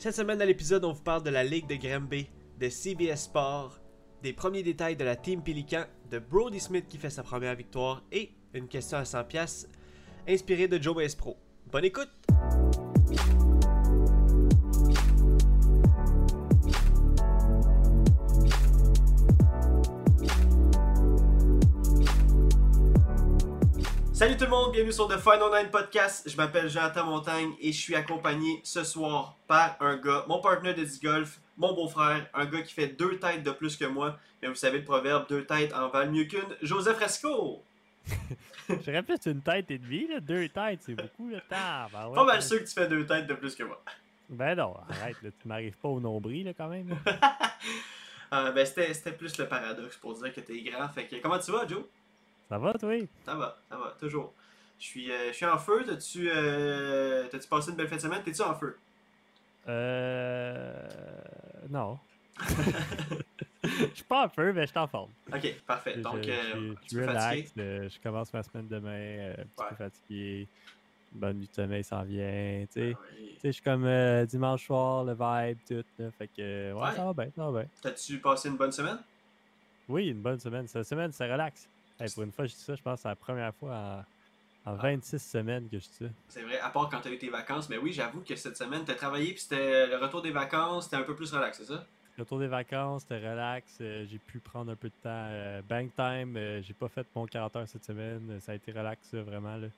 Cette semaine à l'épisode, on vous parle de la Ligue de Granby, de CBS Sport, des premiers détails de la Team Pelican, de Brody Smith qui fait sa première victoire et une question à 100$ inspirée de Joe Pro. Bonne écoute! Salut tout le monde, bienvenue sur The Final Nine Podcast. Je m'appelle Jonathan Montagne et je suis accompagné ce soir par un gars, mon partenaire de disc golf, mon beau-frère, un gars qui fait deux têtes de plus que moi. Mais vous savez le proverbe, deux têtes en valent mieux qu'une. Joseph Fresco! Je répète une tête et demie, là. deux têtes, c'est beaucoup le temps. Ben ouais, Pas mal sûr que tu fais deux têtes de plus que moi. Ben non, arrête, là, tu m'arrives pas au nombril là, quand même. Euh, ben c'était c'était plus le paradoxe pour dire que t'es grand. Fait que comment tu vas, Joe? Ça va, toi? Ça va, ça va, toujours. Je suis, euh, je suis en feu. T'as-tu euh, t'as-tu passé une belle fin de semaine? T'es-tu en feu? Euh. Non. Je suis pas en feu, mais je suis en forme. Ok, parfait. Je- Donc, je, euh, je, relax, là, je commence ma semaine demain, euh, un petit Ouais. peu fatigué. Bonne nuit de sommeil s'en vient, tu sais. Ah oui. Sais, je suis comme euh, dimanche soir, le vibe, tout, là, fait que, ouais, Ouais. ça va bien, ça va bien. T'as-tu passé une bonne semaine? Oui, une bonne semaine. Cette semaine, c'est relax. Hey, pour une fois, je dis ça, je pense que c'est la première fois en, en Ah. 26 semaines que je dis ça. C'est vrai, à part quand t'as eu tes vacances. Mais oui, j'avoue que cette semaine, t'as travaillé puis c'était le retour des vacances, c'était un peu plus relax, c'est ça? Retour des vacances, c'était relax. euh, j'ai pu prendre un peu de temps. euh, bank time, euh, j'ai pas fait mon 40 heures cette semaine. ça a été relax, là, vraiment. Là.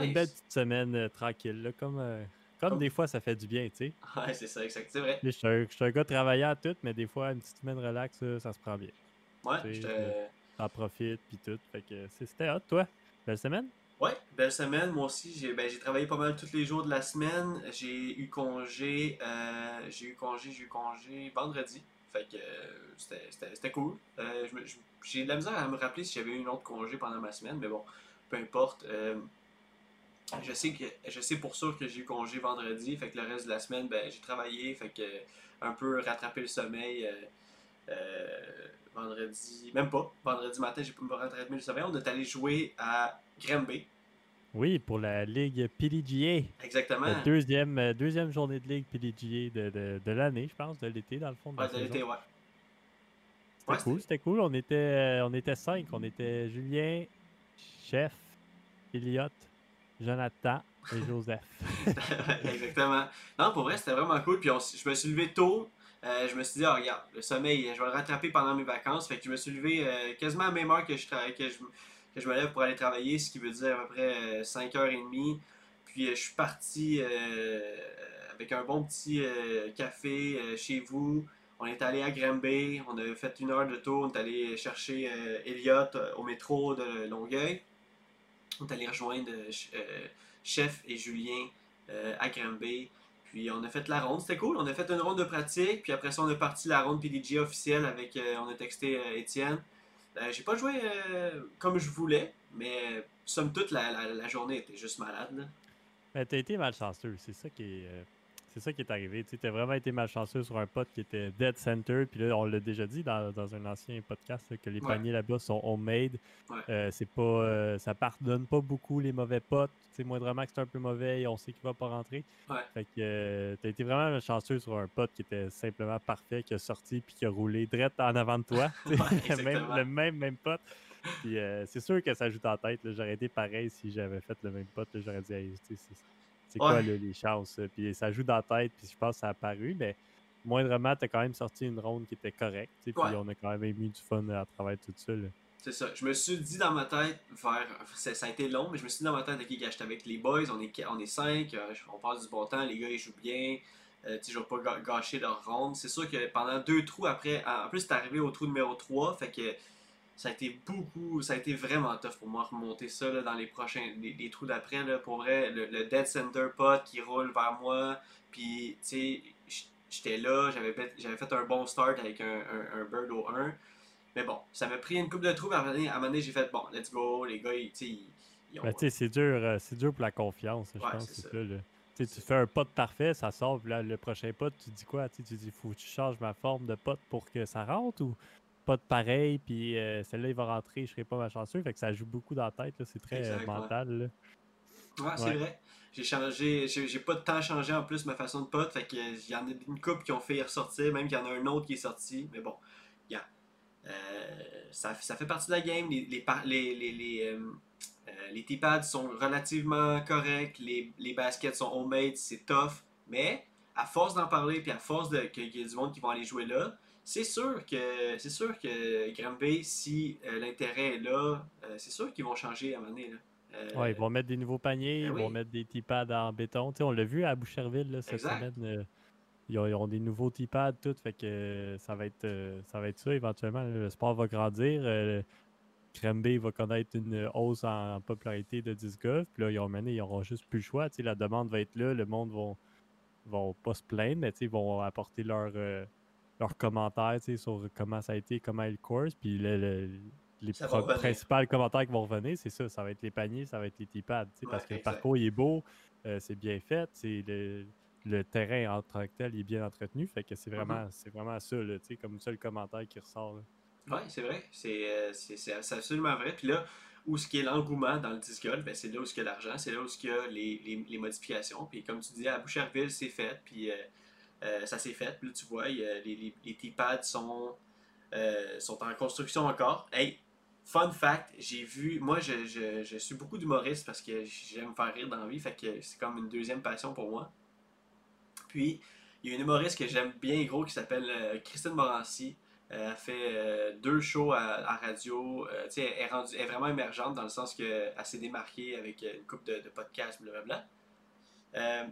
Une belle petite semaine tranquille. là, comme, comme des fois, ça fait du bien, tu sais. Ouais, c'est ça, exact. C'est vrai. Je suis un, je suis un gars travaillant à tout, mais des fois, une petite semaine relax, là, ça se prend bien. Ouais, C'est- j'étais. T'en profites, puis tout. Fait que c'était hot, toi. Belle semaine? Ouais, belle semaine. Moi aussi, j'ai ben, travaillé pas mal tous les jours de la semaine. J'ai eu congé, euh, j'ai eu congé, j'ai eu congé vendredi. Fait que euh, c'était- cool. Euh, j'ai de la misère à me rappeler si j'avais eu une autre congé pendant ma semaine, mais bon, peu importe. Je sais que je sais pour sûr que j'ai eu congé vendredi, fait que le reste de la semaine, ben j'ai travaillé, fait que un peu rattraper le sommeil. Vendredi, même pas. Vendredi matin, j'ai pu me rattraper le sommeil. On est allé jouer à Granby. Oui, pour la Ligue PDGA. Exactement. La deuxième, euh, deuxième journée de Ligue PDGA de, de, de l'année, je pense, de l'été, dans le fond. De la Ouais, de l'été, ouais. C'était Ouais, cool, c'était cool. On était, euh, on était cinq. On était Julien, Chef, Elliot, Jonathan et Joseph. Exactement. Non, pour vrai, c'était vraiment cool. Puis on je me suis levé tôt. Euh, je me suis dit, ah, regarde, le sommeil, je vais le rattraper pendant mes vacances. Fait que je me suis levé euh, quasiment à la même heure que je, que, je, que je me lève pour aller travailler, ce qui veut dire à peu près euh, 5h30. Puis euh, je suis parti avec un bon petit café chez vous. On est allé à Granby, on a fait une heure de tour, on est allé chercher Elliot euh, au métro de Longueuil. On est allé rejoindre Ch- Chef et Julien à Granby. Puis on a fait la ronde, c'était cool. On a fait une ronde de pratique, puis après ça, on a parti la ronde PDG officielle avec. euh, on a texté euh, Étienne. Euh, J'ai pas joué euh, comme je voulais, mais somme toute, la, la, journée était juste malade. là. Mais t'as été malchanceux, c'est ça qui est. c'est ça qui est arrivé. Tu t'as vraiment été malchanceux sur un pote qui était dead center. Puis là, on l'a déjà dit dans, dans un ancien podcast là, que les Ouais. paniers là-bas sont homemade. Ouais. Euh, c'est pas, euh, ça pardonne pas beaucoup les mauvais potes. Tu sais, moindrement que c'est un peu mauvais et on sait qu'il va pas rentrer. Ouais. Fait que euh, t'as été vraiment malchanceux sur un pote qui était simplement parfait, qui a sorti puis qui a roulé direct en avant de toi. Même, le même, même pote. Puis euh, c'est sûr que ça joue en tête. J'aurais été pareil si j'avais fait le même pote. J'aurais dit, Hey, sais, c'est quoi là, les chances? euh, Puis ça joue dans la tête, puis je pense que ça a apparu, mais moindrement, t'as quand même sorti une ronde qui était correcte. tu Puis on a quand même eu du fun à travers tout ça. là. C'est ça. Je me suis dit dans ma tête, vers. Ça, a été long, mais je me suis dit dans ma tête, ok, gars, j'étais avec les boys, on est, on est cinq, euh, on passe du bon temps, les gars ils jouent bien, euh, tu sais, je vais pas gâcher leur ronde. C'est sûr que pendant deux trous après, en plus c'est arrivé au trou numéro 3, fait que ça a été beaucoup, ça a été vraiment tough pour moi remonter ça là, dans les prochains, les, les trous d'après, pour vrai, le, le dead center pot qui roule vers moi, puis tu sais, j'étais là, j'avais fait, un bon start avec un, un, un bird au 1. Mais bon, ça m'a pris une coupe de trous. mais À un moment donné- j'ai fait bon, let's go. Les gars, ils, tu sais, ils, ils ont. Mais tu sais, c'est dur, euh, c'est dur pour la confiance, je Ouais, pense. c'est c'est ça. ça, là. Tu fais un pot parfait, ça sort, puis là, le prochain pot, tu dis quoi? Tu dis, faut que tu changes ma forme de pot pour que ça rentre ou? Pot pareil, puis euh, celle-là, il va rentrer, je serai pas malchanceux. Fait que ça joue beaucoup dans la tête, là, c'est très euh, ouais. mental. là. Ouais, c'est Ouais. vrai. j'ai changé, j'ai pas de temps changé en plus ma façon de pot. Fait que il y en a une couple qui ont fait ressortir, même qu'il y en a un autre qui est sorti. Mais bon, yeah. euh, ça, ça fait partie de la game. Les, les, les, les, les, euh, euh, les T-pads sont relativement corrects. Les, les baskets sont homemade, c'est tough. Mais à force d'en parler, puis à force de qu'il y a du monde qui vont aller jouer là, c'est sûr que c'est sûr que Granby, si euh, l'intérêt est là, euh, c'est sûr qu'ils vont changer à un moment donné. Là. Euh, Ouais, ils vont mettre des nouveaux paniers, Ben ils vont mettre des T-pads en béton. Tu sais, on l'a vu à Boucherville là, cette Exact. semaine. ils, ont, ils ont des nouveaux T-pads, tout. Fait que ça va être ça va être ça éventuellement. Le sport va grandir. Granby va connaître une hausse en, popularité de disc golf. Puis là, ils ont mené, ils n'auront juste plus le choix. Tu sais, la demande va être là, le monde va vont pas se plaindre, mais ils vont apporter leur, leurs commentaires sur comment ça a été, comment est le course. Puis le- le- les principaux commentaires qui vont revenir, c'est ça. Ça va être les paniers, ça va être les T-pads. parce que le parcours il est beau, euh, c'est bien fait, le, le terrain en tant que tel est bien entretenu. Fait que Mm-hmm. c'est vraiment, c'est vraiment ça, là, comme seul commentaire qui ressort. là. Ouais, c'est vrai. C'est euh, c'est- absolument vrai. Puis là, où ce qui est l'engouement dans le disc golf, ben, c'est là où ce qu'il y a l'argent, c'est là où ce qu'il y a les, les, les modifications. Puis comme tu dis, à Boucherville, c'est fait. Puis euh, euh, ça s'est fait. Là, tu vois, y a les, les, les T-pads sont, euh, sont en construction encore. Hey, fun fact, j'ai vu, moi, je, je, je suis beaucoup d'humoristes parce que j'aime me faire rire dans la vie. Fait que c'est comme une deuxième passion pour moi. Puis, il y a une humoriste que j'aime bien gros qui s'appelle euh, Christine Morancy. Elle fait deux shows à, radio. Elle, est rendue- elle est vraiment émergente dans le sens qu'elle s'est démarquée avec une coupe de, de podcasts, blablabla. Euh,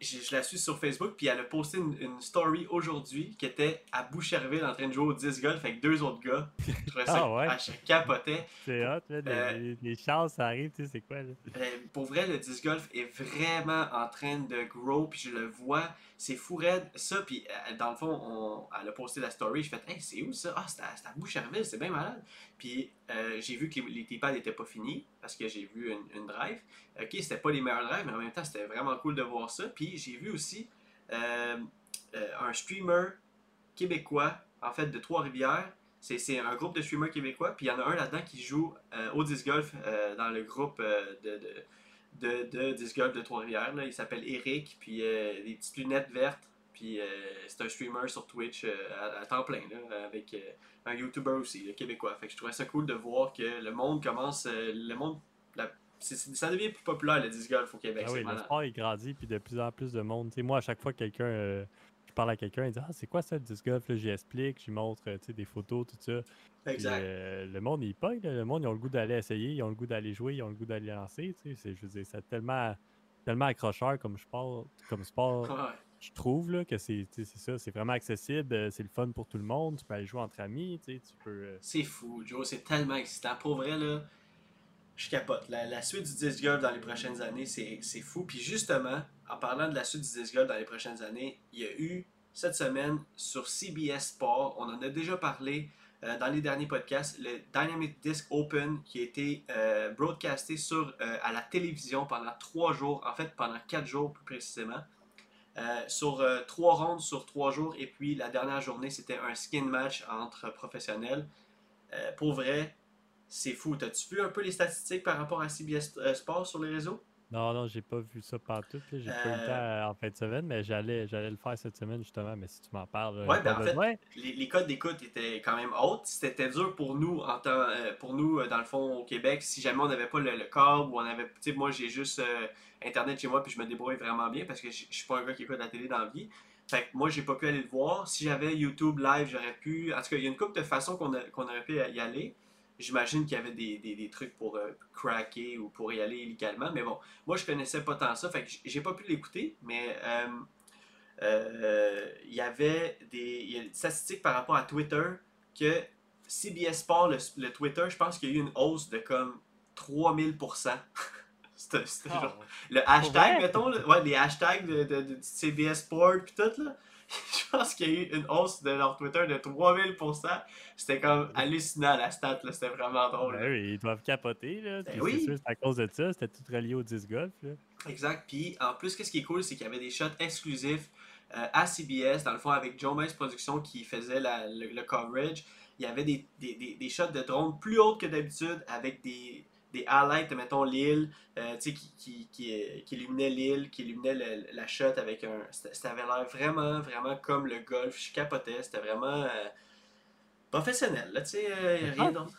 je, je la suis sur Facebook, puis elle a posté une, une story aujourd'hui qui était à Boucherville en train de jouer au disc golf avec deux autres gars. Je trouvais ça, Ah ouais? ah, je capotais. C'est hot, là, Euh, les- chances, ça arrive, tu sais, c'est quoi, là? Euh, pour vrai, le disc golf est vraiment en train de grow, puis je le vois, c'est fou raide. Ça, puis euh, dans le fond, on, elle a posté la story, je fais Hey, c'est où ça? Ah, c'est à, Boucherville, c'est bien malade. Puis euh, j'ai vu que les, les T-pads n'étaient pas finis, parce que j'ai vu une, drive. Ok, c'était pas les meilleurs drives, mais en même temps, c'était vraiment cool de voir ça. Puis j'ai vu aussi euh, euh, un streamer québécois, en fait, de Trois-Rivières. C'est, un groupe de streamers québécois, puis il y en a un là-dedans qui joue euh, au disc golf dans le groupe de, de, de, de disc golf de Trois-Rivières. Il s'appelle Eric, puis des petites lunettes vertes, puis euh, c'est un streamer sur Twitch euh, à, à temps plein, là, avec euh, un YouTuber aussi, le québécois. Fait que je trouvais ça cool de voir que le monde commence, le monde, la- ça devient plus populaire le disc golf au Québec. Ah oui, le sport il grandit, puis de plus en plus de monde. Moi, à chaque fois que quelqu'un, euh, je parle à quelqu'un, il dit Ah, c'est quoi ça le disc golf Là, J'y explique, j'y montre des photos, tout ça. Exact. euh, le monde, il pogne. Le monde, ils ont le goût d'aller essayer, ils ont le goût d'aller jouer, ils ont le goût d'aller lancer. Tu sais, c'est, je veux dire, c'est tellement, tellement accrocheur comme sport, comme sport Ouais. Je trouve là, que c'est, ça, c'est vraiment accessible, euh, c'est le fun pour tout le monde. Tu peux aller jouer entre amis, tu peux. euh, C'est fou, Joe, c'est tellement excitant. Pour vrai, là, je capote. La, suite du disc golf dans les prochaines années, c'est fou. Puis justement, en parlant de la suite du disc golf dans les prochaines années, il y a eu cette semaine sur CBS Sport, on en a déjà parlé euh, dans les derniers podcasts, le Dynamic Disc Open qui a été broadcasté sur, à la télévision pendant trois jours, en fait pendant quatre jours plus précisément. Euh, sur euh, trois rondes sur trois jours et puis la dernière journée c'était un skin match entre professionnels. Euh, pour vrai, c'est fou. T'as-tu vu un peu les statistiques par rapport à CBS euh, Sport sur les réseaux? Non, non, j'ai pas vu ça partout. J'ai pas eu le Euh, temps euh, en fin de semaine, mais j'allais, j'allais le faire cette semaine justement. Mais si tu m'en parles, euh, Ouais, ben, en fait. Les, les codes d'écoute étaient quand même hautes. C'était dur pour nous, en temps, euh, pour nous euh, dans le fond, au Québec, si jamais on n'avait pas le, le câble ou on avait. Tu sais, moi, j'ai juste euh, Internet chez moi puis je me débrouille vraiment bien parce que je suis pas un gars qui écoute la télé dans la vie. Fait que moi, j'ai pas pu aller le voir. Si j'avais YouTube live, j'aurais pu. En tout cas, il y a une couple de façons qu'on aurait pu y aller. J'imagine qu'il y avait des, des- des trucs pour euh, cracker ou pour y aller illégalement. Mais bon, moi, je connaissais pas tant ça. Fait que j'ai pas pu l'écouter. Mais euh, euh, il y avait des, y a des statistiques par rapport à Twitter que CBS Sport, le, le Twitter, je pense qu'il y a eu une hausse de comme 3000%. C'était Ah, genre- le hashtag, mettons, là, ouais, les hashtags de, de- de CBS Sport pis tout, là. Je pense qu'il y a eu une hausse de leur Twitter de 3000%. C'était comme hallucinant la stat, là. C'était vraiment drôle. Ben oui, ils doivent capoter. Là. Ben oui. C'est sûr, c'est à cause de ça. C'était tout relié au disc golf. Là. Exact. Puis en plus, qu'est-ce qui est cool, c'est qu'il y avait des shots exclusifs euh, à CBS, dans le fond, avec Joe Mace Productions qui faisait la- le, le coverage. Il y avait des, des, des, des shots de drone plus hautes que d'habitude, avec des, des highlights, mettons l'île, euh, qui, qui, qui, qui illuminait l'île, qui illuminait le- la shot avec un. C'était ça avait l'air vraiment, vraiment comme le golf. Je capotais, c'était vraiment euh, professionnel, là, tu sais, euh, rien d'autre.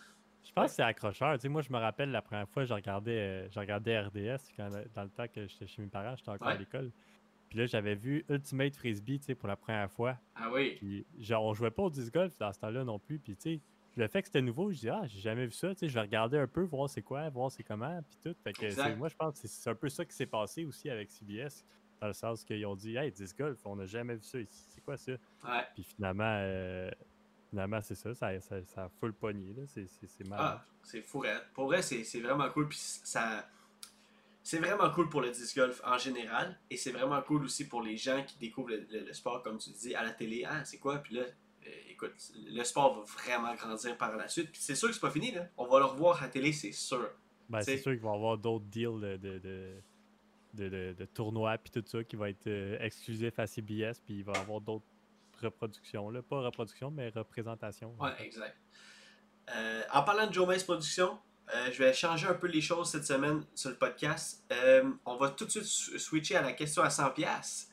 Je pense que c'est accrocheur. Moi, je me rappelle la première fois, je regardais, euh, je regardais RDS quand, dans le temps que j'étais chez mes parents, j'étais encore à l'école. Puis là, j'avais vu Ultimate Frisbee tu sais, pour la première fois. Ah oui. Puis genre, on jouait pas au disc golf dans ce temps-là non plus. Puis tu sais, le fait que c'était nouveau, je dis, ah, j'ai jamais vu ça. Tu sais, je vais regarder un peu, voir c'est quoi, voir c'est comment, puis tout. Fait que moi, je pense que c'est- un peu ça qui s'est passé aussi avec CBS. Dans le sens qu'ils ont dit, hey, disc golf, on n'a jamais vu ça ici. C'est quoi ça? Ouais. Puis finalement, euh, finalement c'est ça, ça, ça, ça a full pogné. là. C'est c'est- c'est malade. Ah, c'est fou, raide. Pour vrai, c'est c'est vraiment cool. Puis ça. C'est vraiment cool pour le disc golf en général. Et c'est vraiment cool aussi pour les gens qui découvrent le, le- le sport, comme tu dis, à la télé. Ah, c'est quoi? Puis là, euh, écoute, le sport va vraiment grandir par la suite. Puis c'est sûr que c'est pas fini, là. On va le revoir à la télé, c'est sûr. Ben, c'est sûr qu'il va y avoir d'autres deals de, de, de, de, tournois puis tout ça qui va être euh, exclusif à CBS, puis il va y avoir d'autres reproductions. Là. Pas reproduction, mais représentation. Ouais, exact. Euh, en parlant de Joe Mace Productions, euh, je vais changer un peu les choses cette semaine sur le podcast. Euh, on va tout de suite sw- switcher à la question à 100$.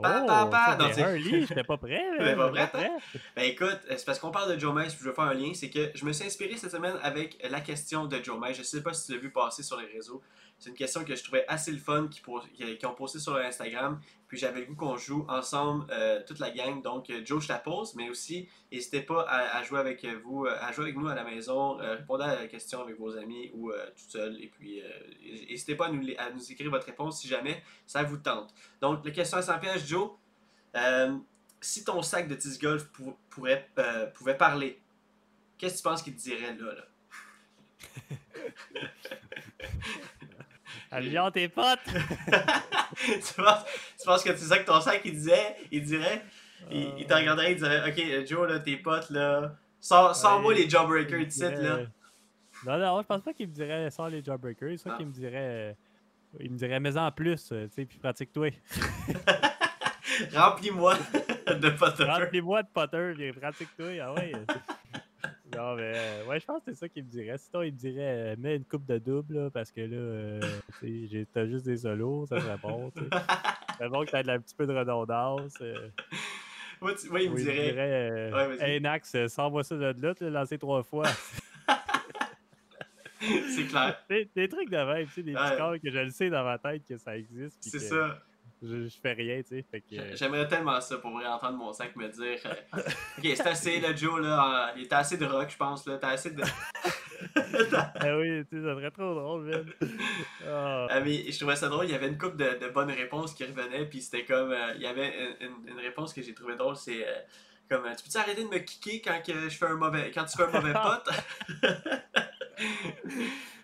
Oh, Pa, pa, pa. ça, Non, c'est- Hurley, j'étais pas prêt. là, T'étais pas j'étais prêt, hein? Ben écoute, c'est parce qu'on parle de Joe puis je veux faire un lien, c'est que je me suis inspiré cette semaine avec la question de Joe Mace. Je sais pas si tu l'as vu passer sur les réseaux. C'est une question que je trouvais assez le fun qui, pour- qui- qui ont posté sur leur Instagram. Puis j'avais le goût qu'on joue ensemble, euh, toute la gang. Donc euh, Joe, je la pose, mais aussi n'hésitez pas à, jouer avec vous, euh, à jouer avec nous à la maison, répondre à la question avec vos amis ou tout seul. Et puis n'hésitez pas à nous, écrire votre réponse si jamais ça vous tente. Donc la question à 100 pièges, Joe. Si ton sac de disc golf pouvait parler, qu'est-ce que tu penses qu'il te dirait là? là? Allions tes potes! tu, penses, tu penses que tu sais que ton sac il disait, il dirait, il, il te regarderait, il dirait, ok euh, Joe là, tes potes là, sors, sors-moi Ouais, les jawbreakers me ici là. Non, non, je pense pas qu'il me dirait sans les jawbreakers. C'est Ah. ça qu'il me dirait. euh, Il me dirait, mais en plus, euh, tu sais, puis pratique-toi. Remplis-moi de potes. Remplis-moi de potter, puis pratique-toi. Ah ouais. Non, mais euh, ouais, je pense que c'est ça qu'il me dirait. Sinon, il me dirait, euh, mets une coupe de double, là, parce que là, euh, j'ai- t'as juste des solos, ça serait bon. C'est bon que de- un petit peu de redondance. euh. Moi, tu- il me il dirait. Ouais, hey Nax, sors-moi ça de là, tu l'as lancé trois fois. c'est clair. des, des trucs de même, tu sais, des Ouais. que je le sais dans ma tête que ça existe. C'est que ça. Je, je fais rien, tu sais. Que, euh, J'aimerais tellement ça pour entendre mon sac me dire euh, Ok, c'est assez, là, Joe, là. euh, il était assez de rock, je pense, là. T'as assez de. ah oui, tu sais, ça serait trop drôle, man. Ah. Ah, mais je trouvais ça drôle, il y avait une couple de, de bonnes réponses qui revenaient, puis c'était comme. euh, il y avait une, une- réponse que j'ai trouvé drôle, c'est. comme, tu peux-tu arrêter de me kicker quand, que je fais un mauvais, quand tu fais un mauvais pote?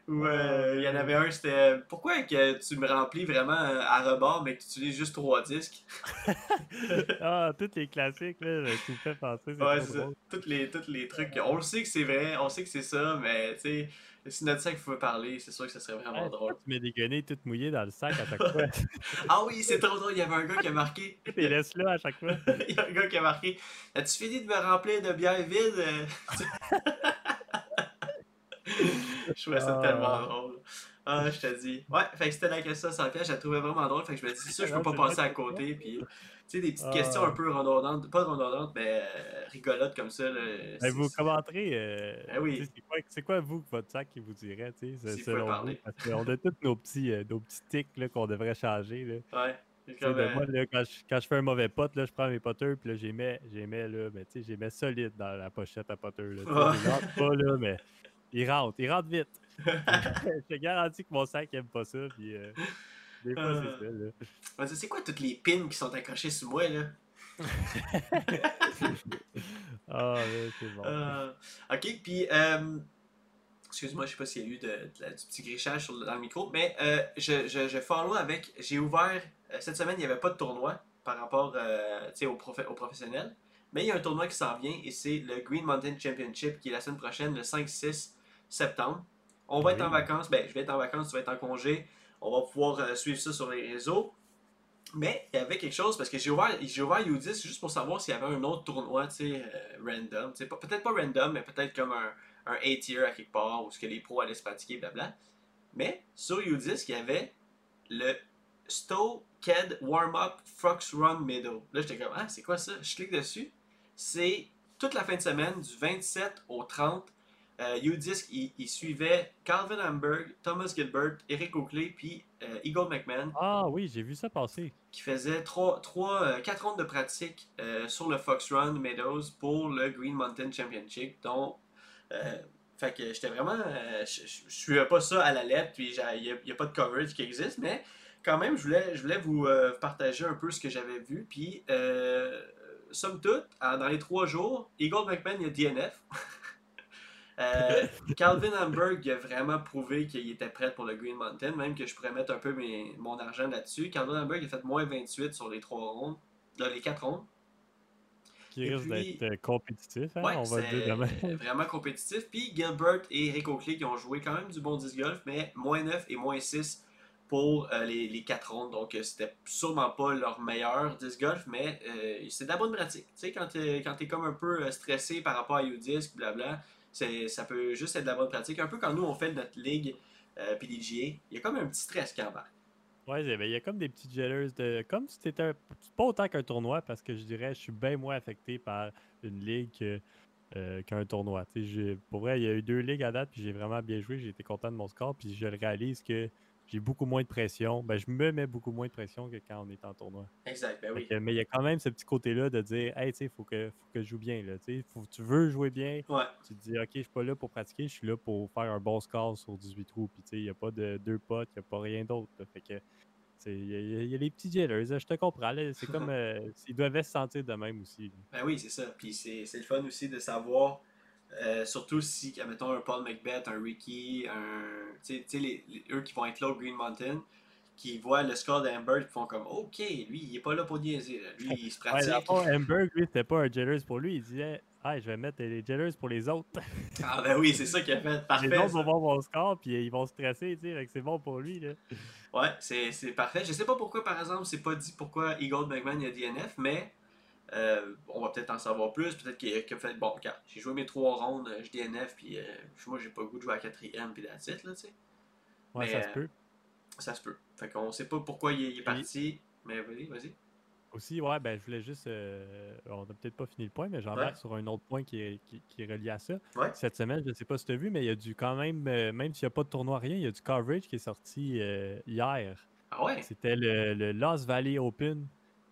Ou euh, il y en avait un, c'était pourquoi que tu me remplis vraiment euh, à rebord mais que tu utilises juste trois disques? ah, tous les classiques, là, tu me fais penser, Ouais, c'est ça. Tous les, tous les trucs. On le sait que c'est vrai, on sait que c'est ça, mais tu sais, si notre sac pouvait parler, c'est sûr que ça serait vraiment Ouais, drôle. Tu mets des guenilles toutes mouillées dans le sac à chaque fois. Ah oui, c'est trop drôle, il y avait un gars qui a marqué. tu les laisses là à chaque fois. Il y a un gars qui a marqué As-tu fini de me remplir de bière vide Je trouvais ça Ah. tellement drôle. Ah, je te dis. Ouais, fait que c'était la question sans piège, je la trouvais vraiment drôle. Fait que je me dis, sûr, je peux pas passer à côté. Puis, tu sais, des petites Ah. questions un peu redondantes, pas redondantes, mais euh, rigolotes comme ça. Là, vous commenterez. euh, Ben oui. C'est quoi, c'est quoi, vous, votre sac qui vous dirait, tu sais, selon vous? Parce qu'on a tous nos petits, euh, nos petits tics là, qu'on devrait changer. Là. Ouais. Comme, ben, euh, moi, là, quand, je, quand je fais un mauvais pote, là, je prends mes potters, puis là, j'y mets, j'y mets, là, ben, j'y mets solide dans la pochette à potter. Là, pas, là, mais ils rentrent, ils rentrent vite. je te garantis que mon sac aime pas ça, puis euh, des fois, Euh. c'est ça. Ouais, c'est quoi toutes les pins qui sont accrochés sur moi, là? Ah, ouais, c'est bon. Euh, ok, puis, euh, excuse-moi, je sais pas s'il y a eu de, de la- du petit grichage sur dans le micro, mais euh, je, je, je follow avec. J'ai ouvert. euh, cette semaine, il n'y avait pas de tournoi par rapport euh, aux, profe- aux professionnels, mais il y a un tournoi qui s'en vient et c'est le Green Mountain Championship qui est la semaine prochaine, le 5-6 septembre. On va être en vacances, ben, je vais être en vacances, tu vas être en congé. On va pouvoir euh, suivre ça sur les réseaux. Mais il y avait quelque chose, parce que j'ai ouvert, j'ai ouvert U10 juste pour savoir s'il y avait un autre tournoi, tu sais, euh, random. Peut-être pas random, mais peut-être comme un, un A-tier à quelque part, où ce que les pros allaient se pratiquer, blabla. Mais sur U-Disc, il y avait le Stow Ked Warm-Up Fox Run Meadow. Là, j'étais comme, ah, c'est quoi ça? Je clique dessus. C'est toute la fin de semaine, du 27 au 30. Euh, U-Disc, il, il suivait Calvin Hamburg, Thomas Gilbert, Eric Oakley, puis euh, Eagle McMahon, Ah oui, j'ai vu ça passer. qui faisait 3, 3, 4 rondes de pratique euh, sur le Fox Run Meadows pour le Green Mountain Championship. Donc, euh, fait que j'étais vraiment. je je suivais pas ça à la lettre, puis il n'y a, pas de coverage qui existe, mais quand même, je voulais, je voulais vous partager un peu ce que j'avais vu. Puis, somme toute, dans les trois jours, Eagle McMahon, il y a DNF. Euh, Calvin Hamburg a vraiment prouvé qu'il était prêt pour le Green Mountain, même que je pourrais mettre un peu mes- mon argent là-dessus. Calvin Hamburg a fait moins 28 sur les trois rondes, dans les quatre rondes. Qui Et risque puis- d'être euh, compétitif, hein, Ouais, on va le dire demain. vraiment compétitif. Puis Gilbert et Eric Oakley qui ont joué quand même du bon disc golf, mais moins 9 et moins 6 pour euh, les, les 4 rondes. Donc euh, c'était sûrement pas leur meilleur disc golf, mais euh, c'est de la bonne pratique. Tu sais, quand tu es, comme un peu euh, stressé par rapport à U-Disc, blabla, ça peut juste être de la bonne pratique. Un peu quand nous on fait notre ligue euh, il y a comme un petit stress qui embarque. Ben, il y a comme des petits jealers de. Comme si c'était Pas autant qu'un tournoi, parce que je dirais, je suis bien moins affecté par une ligue euh, qu'un tournoi. Pour vrai, il y a eu deux ligues à date, puis j'ai vraiment bien joué, j'ai été content de mon score, puis je réalise que j'ai beaucoup moins de pression. Ben, je me mets beaucoup moins de pression que quand on est en tournoi. Exact, ben oui. que- mais il y a quand même ce petit côté-là de dire, hey, tu sais, faut que, faut que je joue bien. Là, faut, tu veux jouer bien, Ouais, tu te dis, OK, je suis pas là pour pratiquer, je suis là pour faire un bon score sur 18 trous. Puis, tu sais, il n'y a pas de deux potes, il n'y a pas rien d'autre. Fait que, il y, a- il y il les petits jailers, je te comprends. C'est comme, euh, ils devaient se sentir de même aussi. là. Ben oui, c'est ça. Puis c'est c'est le fun aussi de savoir, euh, surtout si, mettons, un Paul McBeth, un Ricky, un. Tu sais- les, les- eux qui vont être là au Green Mountain, qui voient le score d'Amber, qui font comme, OK, lui, il est pas là pour niaiser. Lui, il se Ouais, pratique. Hamburg, lui, c'était pas un jailers pour lui. Il disait, ah, je vais mettre les jailers pour les autres. ah, ben oui, c'est ça qu'il a fait. les Parfait. autres ça. vont voir mon score, puis ils vont stresser, tu sais, c'est bon pour lui. Là. Ouais, c'est parfait. Je sais pas pourquoi, par exemple, c'est pas dit pourquoi Eagle McMahon il a DNF, mais euh, on va peut-être en savoir plus. Peut-être qu'il a, fait, bon, j'ai joué mes trois rondes, euh, je DNF, puis euh, moi, j'ai pas le goût de jouer à quatrième, puis la titre, là, tu sais. Ouais, Mais, ça se peut. Ça se peut. Fait qu'on sait pas pourquoi il est, il est parti, mais vas-y, vas-y. Aussi, ouais, ben, je voulais juste. euh, on n'a peut-être pas fini le point, mais j'embarque Ouais. sur un autre point qui est, qui, qui est relié à ça. Ouais. Cette semaine, je ne sais pas si tu as vu, mais il y a du quand même, même s'il n'y a pas de tournoi, rien, il y a du coverage qui est sorti hier. Ah ouais? C'était le, le Lost Valley Open.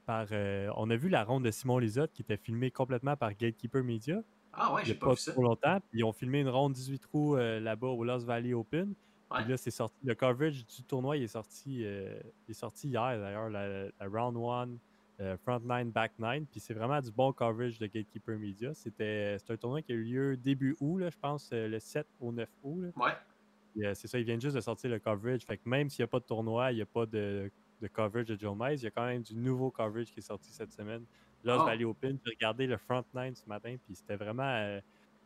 Par, euh, on a vu la ronde de Simon Lisotte qui était filmée complètement par Gatekeeper Media. Ah ouais, j'ai pas, pas vu ça. trop longtemps. Ils ont filmé une ronde 18 trous euh, là-bas au Lost Valley Open. Ouais. Puis là, c'est sorti. Le coverage du tournoi il est sorti, euh, il est sorti hier d'ailleurs, la, la round 1, front 9, back 9. Puis c'est vraiment du bon coverage de Gatekeeper Media. C'était c'est un tournoi qui a eu lieu début août, là, je pense, le 7 au 9 août. là. Ouais. C'est ça, ils viennent juste de sortir le coverage. Fait que même s'il n'y a pas de tournoi, il n'y a pas de, de coverage de Joe Mize, il y a quand même du nouveau coverage qui est sorti cette semaine. Lost Oh. Valley Open, j'ai regardé le front 9 ce matin, puis c'était vraiment. euh,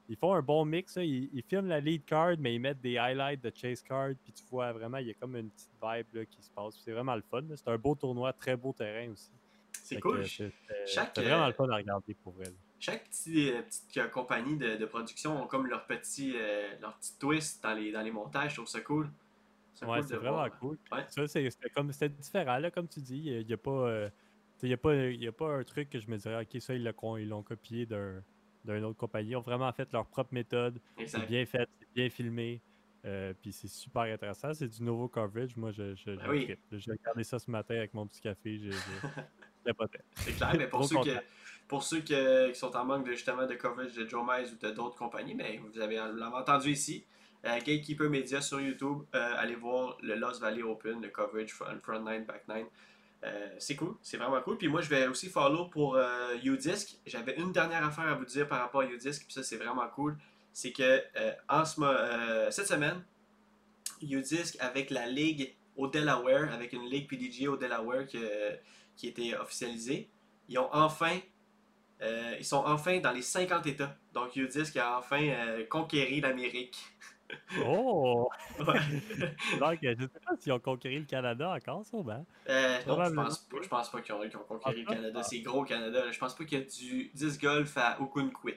ils font un bon mix. là. Ils, ils filment la lead card, mais ils mettent des highlights de chase card, puis tu vois vraiment, il y a comme une petite vibe là, qui se passe. C'est vraiment le fun. là. C'est un beau tournoi, très beau terrain aussi. C'est cool. c'est- vraiment euh, le fun à regarder pour elle. Chaque petit, euh, petite euh, compagnie de, de production ont comme leur petit, euh, leur petit twist dans les, dans les montages. Je trouve ça cool. C'est Ouais, cool vraiment voir. cool. Ouais. Ça, c'est c'était comme c'était différent, là, comme tu dis. Il n'y a, pas. euh, y a, pas, il y a pas un truc que je me dirais, OK, ça, ils l'ont ils l'ont copié d'un- d'une autre compagnie. Ils ont vraiment fait leur propre méthode. C'est bien fait, c'est bien filmé. euh, puis c'est super intéressant. C'est du nouveau coverage. Moi, je, je, je Ben oui. J'ai regardé ça ce matin avec mon petit café. C'est clair, mais pour ceux, que, pour ceux que- qui sont en manque de, justement de coverage de Joe Mize ou de d'autres compagnies, mais vous avez vous l'avez entendu ici. Euh, Gatekeeper Media sur YouTube, euh, allez voir le Lost Valley Open, le coverage front, front 9, back 9. Euh, c'est cool, c'est vraiment cool. Puis moi, je vais aussi follow pour euh, Udisc. J'avais une dernière affaire à vous dire par rapport à Udisc, puis ça, c'est vraiment cool. C'est que euh, en ce, euh, cette semaine, Udisc avec la ligue au Delaware, avec une ligue PDG au Delaware que- qui était officialisée, ils ont enfin, ils sont enfin dans les 50 États. Donc Udisc a enfin conquéri l'Amérique. Oh! Ouais. Donc, je ne sais pas s'ils ont conquéri le Canada encore, sûrement. Euh, non, je pense pas. Je pense pas qu'ils ont, conquéri le Ah, Canada. ah. C'est gros Canada. là. Je pense pas qu'il y a du 10 golf à Okunquit.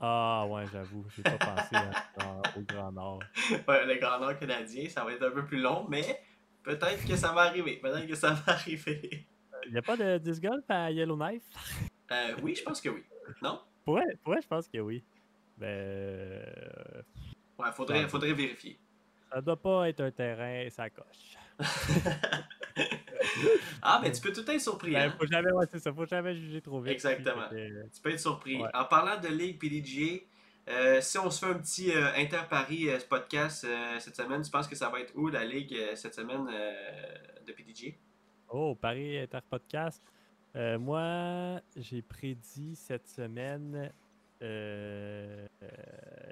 Ah ouais, j'avoue, j'ai pas pensé à- au Grand Nord. Ouais, le Grand Nord canadien, ça va être un peu plus long, mais peut-être que ça va arriver. Peut-être que ça va arriver. Il n'y a pas de disc golf à Yellowknife? Euh, oui, je pense que oui. Non? Ouais, ouais, je pense que oui. Ben, euh, Ouais, faudrait, faudrait vérifier. ça doit pas être un terrain, ça coche. ah, mais tu peux tout être surpris, Ben, hein? faut jamais, ouais, ça, faut jamais juger trop vite. Exactement. Que, Tu peux être surpris. Ouais. En parlant de Ligue PDGA, euh, si on se fait un petit euh, Inter-Paris euh, podcast euh, cette semaine, tu penses que ça va être où la Ligue euh, cette semaine euh, de PDGA? Oh, Paris Interpodcast. Euh, moi, j'ai prédit cette semaine euh, euh,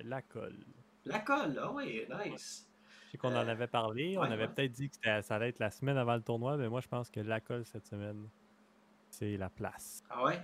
la colle. La colle, ah oui, nice. Je sais qu'on en Euh, avait parlé. on ouais, avait ouais. peut-être dit que ça allait être la semaine avant le tournoi, mais moi, je pense que la colle cette semaine, c'est la place. Ah ouais?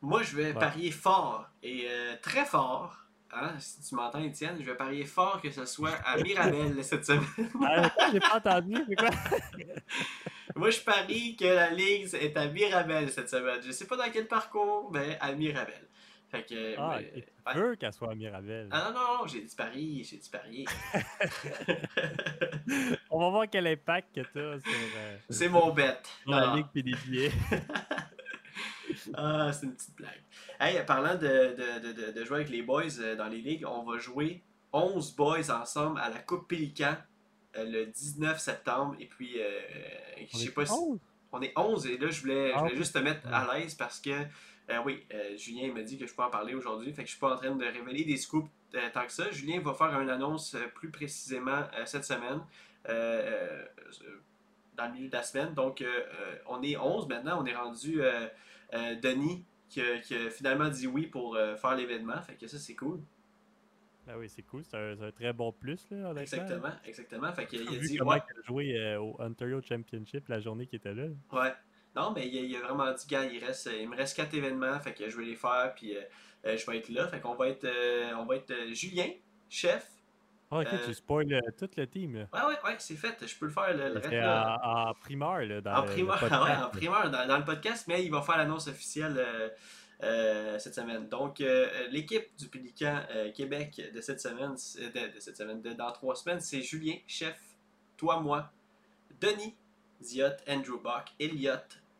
Moi, je vais Ouais. parier fort et euh, très fort. Hein, si tu m'entends, Étienne, je vais parier fort que ce soit à Mirabel cette semaine. Ah, j'ai pas entendu, c'est quoi? Moi, je parie que la Ligue est à Mirabel cette semaine. Je sais pas dans quel parcours, mais à Mirabel. Fait que. Ah, ok. ouais. Tu veux qu'elle soit à Mirabel. Ah non, non, non, j'ai dit parier, j'ai dit parier. On va voir quel impact que t'as sur, euh, C'est mon sur Non, la non. Ligue PDGA. Ah, c'est une petite blague. Hey, parlant de, de, de, jouer avec les boys euh, dans les ligues, on va jouer 11 boys ensemble à la Coupe Pélican euh, le 19 septembre. Et puis, euh, je sais pas si. On est 11 et là, je voulais, je Ah, voulais ok. juste te mettre à l'aise parce que, euh, oui, euh, Julien m'a dit que je peux en parler aujourd'hui. Fait que je suis pas en train de révéler des scoops euh, tant que ça. Julien va faire une annonce plus précisément cette semaine, dans le milieu de la semaine. Donc, on est 11 maintenant. On est rendu Denis qui a, qui a finalement dit oui pour faire l'événement. Fait que ça, c'est cool. Ben oui, c'est cool. C'est un, très bon plus, là, honnêtement. Exactement, exactement. Fait qu'il a Vu dit comment ouais. il a joué au Ontario Championship la journée qu'il était là. Ouais. Non, mais il il a vraiment dit, gars, il, reste, il me reste quatre événements, fait que je vais les faire, puis euh, euh, je vais être là. Fait qu'on va être, euh, on va être Julien, chef. Ah, ok, Euh, tu spoil tout le team. Là. Ouais, ouais, ouais, c'est fait. Je peux le faire, le, le reste, là. en, en primeur, là, dans En le- podcast, ouais, en primeur dans, dans le podcast, mais il va faire l'annonce officielle euh, euh, cette semaine. Donc, l'équipe du Pélican Québec de cette semaine, de, de cette semaine, de- dans trois semaines, c'est Julien, chef, toi, moi, Denis, Ziot, Andrew Bach, Elliot,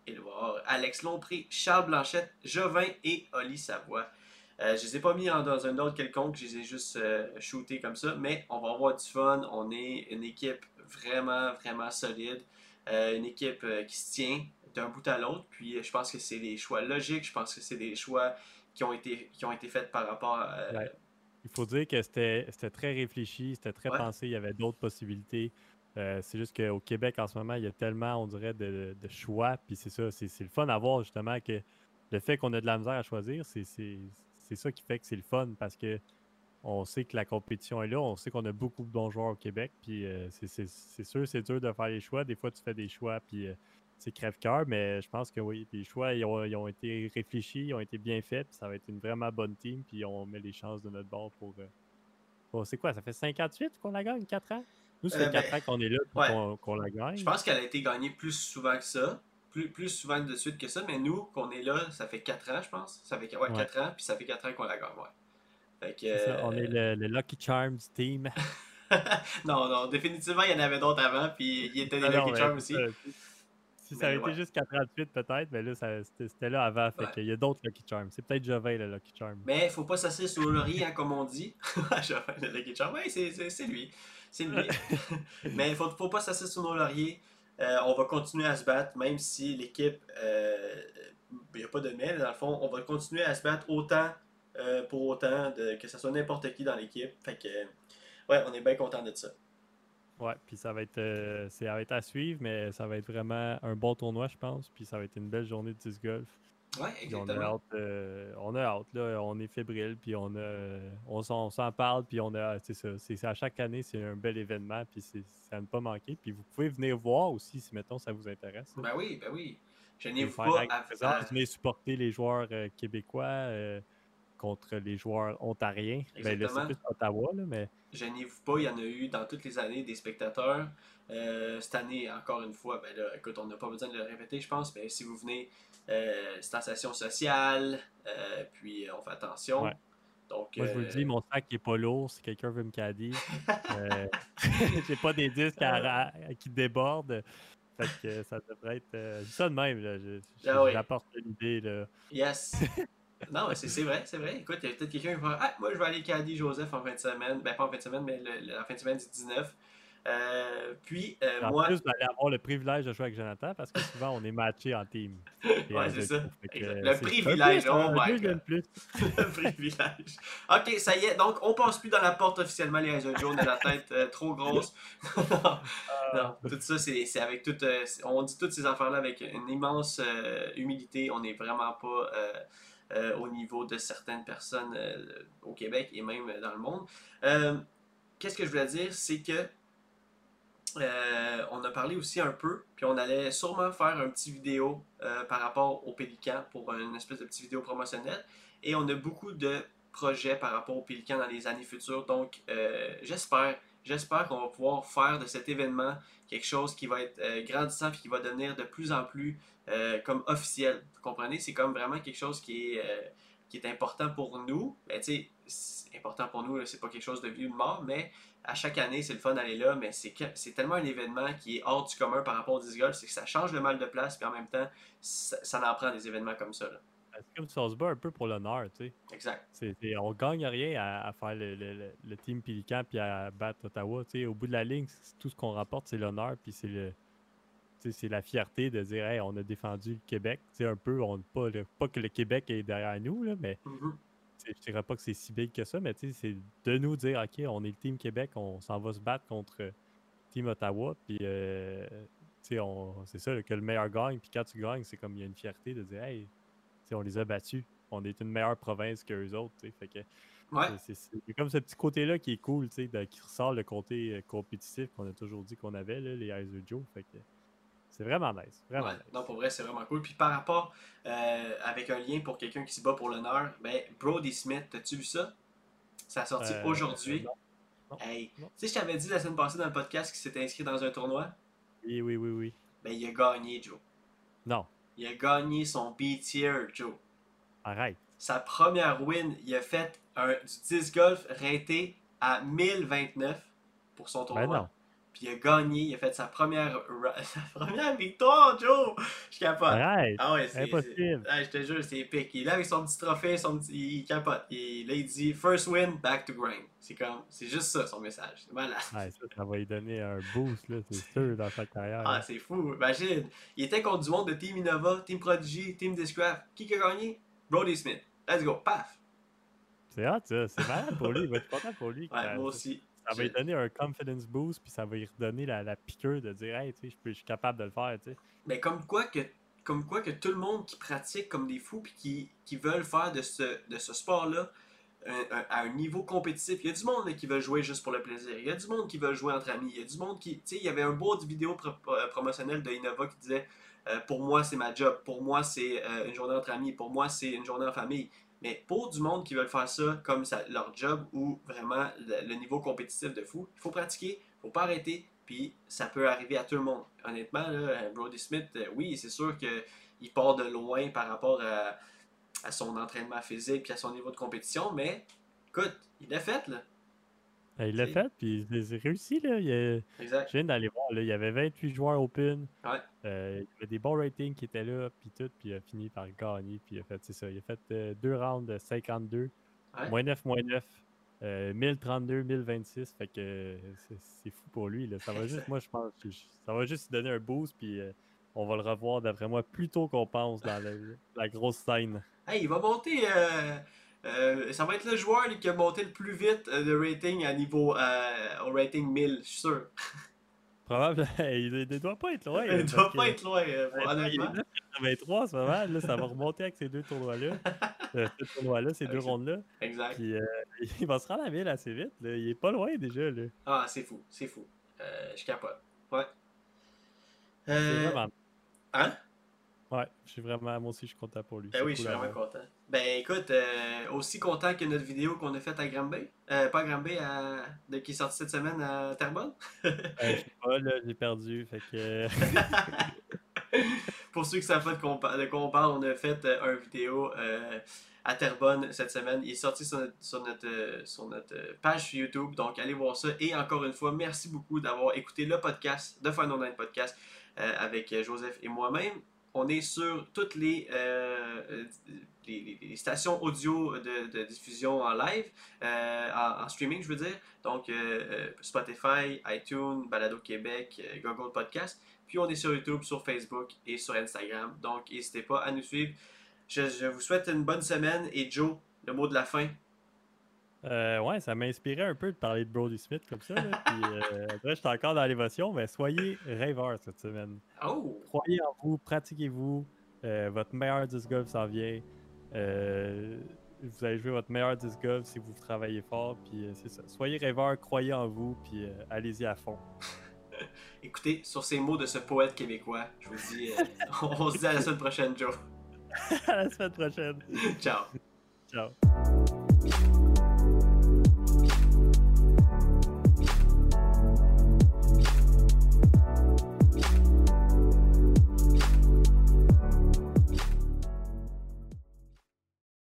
Édouard, Alex Lompré, Charles Blanchette, Jovin et Oli Savoie. Euh, je les ai pas mis en- dans un ordre quelconque, je les ai juste euh, shootés comme ça, mais on va avoir du fun. On est une équipe vraiment, vraiment solide. Euh, une équipe qui se tient d'un bout à l'autre. Puis je pense que c'est des choix logiques. Je pense que c'est des choix qui ont été, qui ont été faits par rapport à. Ouais. Il faut dire que c'était c'était très réfléchi, c'était très Ouais. pensé, il y avait d'autres possibilités. Euh, c'est juste qu'au Québec, en ce moment, il y a tellement, on dirait, de, choix. Puis c'est ça, c'est le fun à voir, justement, que le fait qu'on a de la misère à choisir, c'est ça qui fait que c'est le fun parce que on sait que la compétition est là, on sait qu'on a beaucoup de bons joueurs au Québec. Puis euh, c'est- sûr, c'est dur de faire les choix. Des fois, tu fais des choix, puis euh, c'est crève-cœur, mais je pense que oui, les choix, ils ont, ils ont été réfléchis, ils ont été bien faits, puis ça va être une vraiment bonne team, puis on met les chances de notre bord pour. pour- c'est quoi, ça fait 58 qu'on la gagne, 4 ans? Nous, ça Euh, fait 4 ben, ans qu'on est là, ouais. qu'on qu'on la gagne. Je pense qu'elle a été gagnée plus souvent que ça. Plus, plus souvent de suite que ça. Mais nous, qu'on est là, ça fait 4 ans, je pense. Ça fait ouais, Ouais. 4 ans, puis ça fait 4 ans qu'on la gagne. Ouais. Fait que, C'est ça, on est euh, le, le Lucky Charms team. non, non, définitivement, il y en avait d'autres avant, puis il était des Ah non, Lucky Charms aussi. si- ça avait été juste 438 peut-être, mais là, ça- c'était c'était là avant. Fait qu'il y a d'autres Lucky Charms. C'est peut-être Jovin, le Lucky Charm. Mais faut pas s'asseoir sur le laurier, hein, comme on dit. J'avais le Lucky Charm. Ouais, c'est- c'est c'est lui. C'est lui. Mais faut, faut pas s'asseoir sur nos lauriers. Euh, on va continuer à se battre, même si l'équipe. Il n'y a pas de mais, dans le fond. On va continuer à se battre autant euh, pour autant, de, que ce soit n'importe qui dans l'équipe. Fait que. Ouais, on est bien content de ça. Ouais, puis ça va être euh, ça va être à suivre, mais ça va être vraiment un bon tournoi, je pense. Puis ça va être une belle journée de disc golf. Puis on a hâte, euh, on a hâte, là, on est fébrile, puis on a, euh, on s'en on s'en parle, puis on a, c'est ça, c'est à chaque année, c'est un bel événement, puis c'est à ne pas manquer. Puis vous pouvez venir voir aussi, si mettons ça vous intéresse. là. Ben oui, ben oui. Je n'ai pas à, présence, venez supporter les joueurs euh, québécois euh, contre les joueurs ontariens. Ben Exactement. plus Ottawa, là, mais Gênez-vous pas, il y en a eu dans toutes les années des spectateurs. Euh, cette année, encore une fois, ben là, écoute, on n'a pas besoin de le répéter, je pense, mais si vous venez, euh, station sociale, euh, puis on fait attention. Ouais. Donc, Moi, je vous le euh, dis, mon sac n'est pas lourd si quelqu'un veut me cadir. Euh, J'ai pas des disques à- à- qui débordent. Fait que ça devrait être. ça de même, là. Je- je- Ah oui. J'apporte l'idée, là. Yes. non, c'est c'est vrai, c'est vrai. Écoute, il y a peut-être quelqu'un qui va Ah, moi, je vais aller cadir Joseph en fin de semaine. Ben, pas en fin de semaine, mais le- le- la fin de semaine du 19. Euh, puis, euh, En moi. plus, vous allez avoir le privilège de jouer avec Jonathan parce que souvent, on est matché en team. Ouais, en c'est ça. que, euh, Le privilège, plus, oh my God. plus. Le privilège. Ok, ça y est. Donc, on passe plus dans la porte officiellement, les réseaux jaunes de la tête euh, trop grosse. non, tout ça, c'est avec tout. euh, c'est- on dit toutes ces affaires-là avec une immense euh, humilité. On n'est vraiment pas euh, euh, au niveau de certaines personnes euh, au Québec et même dans le monde. Euh, Qu'est-ce que je voulais dire, c'est que euh, on a parlé aussi un peu, puis on allait sûrement faire un petit vidéo euh, par rapport au Pélican pour une espèce de petit vidéo promotionnelle. Et on a beaucoup de projets par rapport au Pélican dans les années futures. Donc, euh, j'espère, j'espère qu'on va pouvoir faire de cet événement quelque chose qui va être grandissant et qui va devenir de plus en plus comme officiel. Vous comprenez? C'est comme vraiment quelque chose qui est, important pour nous. Ben, c'est important pour nous, c'est pas quelque chose de vie ou de mort, mais à chaque année, c'est le fun d'aller là, mais c'est tellement un événement qui est hors du commun par rapport au disc golf, c'est que ça change le mal de place, puis en même temps, ça, ça en prend des événements comme ça. là. C'est comme si on se bat un peu pour l'honneur, tu sais? Exact. C'est- c'est- on gagne rien à, à faire le, le- le- le team Pelican puis à battre Ottawa. tu sais. Au bout de la ligne, tout ce qu'on rapporte, c'est l'honneur puis c'est le. tu sais, C'est la fierté de dire hey, on a défendu le Québec. Tu sais, un peu, on, pas, le- pas que le Québec est derrière nous, là, mais Mhm. Je dirais pas que c'est si big que ça, mais c'est de nous dire OK, on est le team Québec, on s'en va se battre contre euh, Team Ottawa. Puis euh, c'est ça, que le meilleur gagne. Puis quand tu gagnes, c'est comme il y a une fierté de dire Hey, on les a battus. On est une meilleure province qu'eux autres. Fait que Ouais. c'est- comme ce petit côté-là qui est cool, de- qui ressort le côté euh, compétitif qu'on a toujours dit qu'on avait, là, les Eyes of Joe. Fait que c'est vraiment nice. Vraiment Ouais. nice. Non, pour vrai, c'est vraiment cool. Puis par rapport, euh, avec un lien pour quelqu'un qui se bat pour l'honneur, ben, Brody Smith, as-tu vu ça? Ça a sorti Euh, aujourd'hui. Hey, tu sais, je t'avais dit la semaine passée dans le podcast qu'il s'était inscrit dans un tournoi? Oui, oui, oui, oui. Ben, il a gagné, Joe. Non, Il a gagné son B-tier, Joe. arrête. Sa première win, il a fait un, du disc golf raté à 1029 pour son Ben tournoi. non. Puis il a gagné, il a fait sa première, sa première victoire, Joe! Je capote. Arrête. Ah ouais, c'est Impossible. ah, je te jure, c'est épique. Il est là avec son petit trophée, son petit, il capote. Et là, il dit First win, back to grind. C'est comme, c'est juste ça son message. C'est malade. Ouais, ça, ça va lui donner un boost, là, c'est sûr, dans sa carrière. Ah, c'est fou. Imagine, il était contre du monde de Team Innova, Team Prodigy, Team Discraft. Qui a gagné? Brody Smith. Let's go, paf. C'est hot, ça. C'est malade pour lui. Il va être content pour lui. Ouais, moi aussi. Ça va lui donner un confidence boost, puis ça va lui redonner la, la piqûre de dire, hey, tu sais, je suis capable de le faire, tu sais. Mais comme quoi que comme quoi que tout le monde qui pratique comme des fous puis qui, qui veulent faire de ce, de ce sport-là un- un- à un niveau compétitif. Il y a du monde là, qui veut jouer juste pour le plaisir. Il y a du monde qui veut jouer entre amis. Il y a du monde qui. Tu sais, il y avait un beau vidéo pro- pro- promotionnelle de Innova qui disait euh, Pour moi, c'est ma job. Pour moi, c'est euh, une journée entre amis. Pour moi, c'est une journée en famille. Mais pour du monde qui veulent faire ça comme leur job ou vraiment le, niveau compétitif de fou, il faut pratiquer, il faut pas arrêter, puis ça peut arriver à tout le monde. Honnêtement, là, Brody Smith, euh, oui, c'est sûr qu'il part de loin par rapport à, à son entraînement physique puis à son niveau de compétition, mais écoute, il l'a fait, là. Euh, Il l'a C'est- fait, puis il a réussi, là. Il a- Exact. Je viens d'aller voir, là, il y avait 28 joueurs open. Ouais. Euh, il y avait des bons ratings qui étaient là, puis tout, puis il a fini par gagner, puis il a fait, c'est ça, il a fait euh, deux rounds de 52, Ouais. moins 9, moins 9, euh, 1032, 1026, fait que euh, c'est- c'est fou pour lui, là. Ça va juste, moi, je pense, que ça va juste lui donner un boost, puis on va le revoir, d'après moi, plus tôt qu'on pense dans le- la grosse scène. Hey, il va monter. Euh, ça va être le joueur lui, qui a monté le plus vite euh, de rating à niveau euh, au rating 1000, je suis sûr. Probablement, il ne doit pas être loin. il ne parce doit pas être loin, Ouais, il est honnêtement. 9,83 en ce moment, là, ça va remonter avec ces deux tournois-là. Ce tournoi-là, ces deux rondes-là. Exact. Puis il va se rendre à la ville assez vite. là. Il est pas loin déjà. Là. Ah, c'est fou, c'est fou. Je capote. Ouais. C'est Euh, vraiment. Hein? Ouais, je suis vraiment. Moi aussi, je suis content pour lui. Ben C'est oui, je suis vraiment content. Ben écoute, euh, aussi content que notre vidéo qu'on a faite à Granby. Euh, pas à Granby, à... de... qui est sortie cette semaine à Terrebonne. Euh, je sais pas, là, j'ai perdu. Fait que. Pour ceux qui savent pas de quoi on parle, on a fait un vidéo à Terrebonne cette semaine. Il est sorti sur notre, sur notre, sur notre page YouTube, donc allez voir ça. Et encore une fois, merci beaucoup d'avoir écouté le podcast, de Final Online Podcast, avec Joseph et moi-même. On est sur toutes les, euh, les, stations audio de, diffusion en live, euh, en, streaming, je veux dire. Donc, euh, Spotify, iTunes, Balado Québec, Google Podcast. Puis, on est sur YouTube, sur Facebook et sur Instagram. Donc, n'hésitez pas à nous suivre. je vous souhaite une bonne semaine. Et Joe, le mot de la fin. Euh, ouais, ça m'a inspiré un peu de parler de Brody Smith comme ça. Là. Puis, euh, après, j'étais encore dans l'émotion, mais soyez rêveurs cette semaine. Oh! Croyez en vous, pratiquez-vous. Euh, votre meilleur disc golf s'en vient. Vous allez jouer votre meilleur disc golf si vous travaillez fort. Puis c'est ça. Soyez rêveurs, croyez en vous, puis allez-y à fond. Écoutez, sur ces mots de ce poète québécois, je vous dis, on se dit à la semaine prochaine, Joe. à la semaine prochaine. Ciao. Ciao.